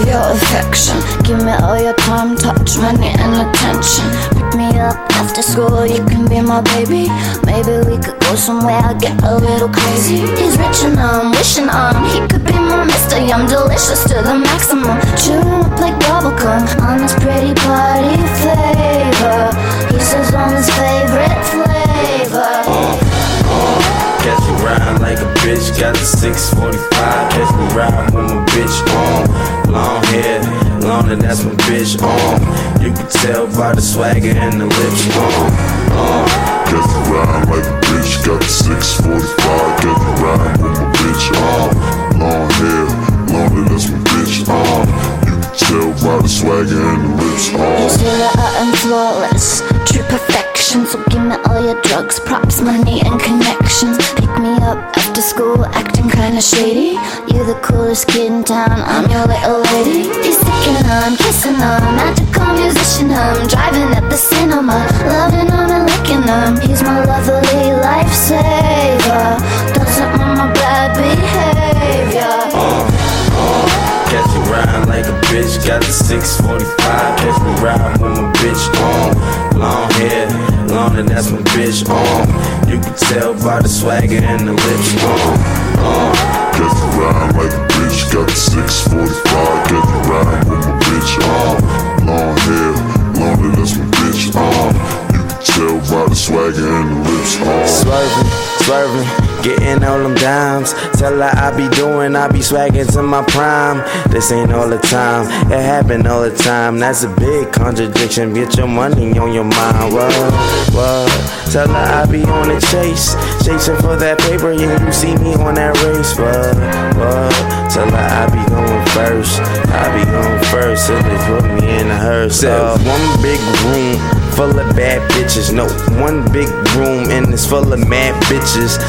perfection. Give me all your time, touch, money, and attention. Pick me up after school, you can be my baby. Maybe we could go somewhere, get a little crazy. He's rich and I'm wishing on. He could be my mister, I'm delicious to the maximum. Chewing up like bubblegum on this pretty party ride like a bitch, got the 645. Catch me ride with my bitch on. Long hair, long and that's my bitch on. You can tell by the swagger and the lips on. Uh, Catch me riding like a bitch, got the 645. Catch me riding with my bitch on. Long hair, long and that's my bitch on. You can tell by the swagger and the lips on. You say that I am flawless, true perfection. So give me all your drugs, props, money, and connections. Pick me up after school, acting kinda shady. You're the coolest kid in town, I'm your little lady. He's sticking on, kissing on, magical musician. I'm driving at the cinema, loving on and licking him. He's my lovely lifesaver. Doesn't want my bad behavior. Catch me riding like a bitch, got the 645. Catch me riding with my bitch on. Long hair, long and that's my bitch on. You can tell by the swagger and the lips on. Uh, Catch me riding like a bitch, got the 645. Catch me riding with my bitch on. Long hair, long and that's my bitch on. You can tell by the swagger and the lips uh. on. Swerving, swerving, getting all them dimes. Tell her I be doing, I be swagging to my prime. This ain't all the time, it happen all the time. That's a big contradiction. Get your money on your mind. What? What? Tell her I be on the chase, chasing for that paper. Yeah, you see me on that race. What? What? Tell her I be going first. I be going first. So they put me in a hearse. Uh, one big room full of bad bitches. No, one big room and it's full of mad bitches.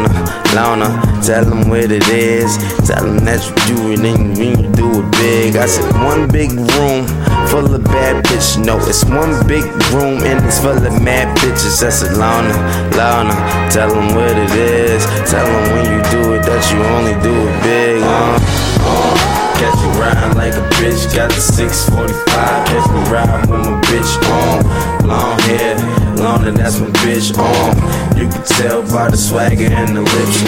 Lana, Lana, tell them what it is. Tell them that you do it and when you do it big. I said one big room full of bad bitches. No, it's one big room and it's full of mad bitches. I said Lana, Lana, tell them what it is. Tell them when you do it that you only do it big. Uh. Catch me riding like a bitch, got the 645. Catch me riding with my bitch on. Long hair, long that's my bitch on. You tell by the swagger and the lips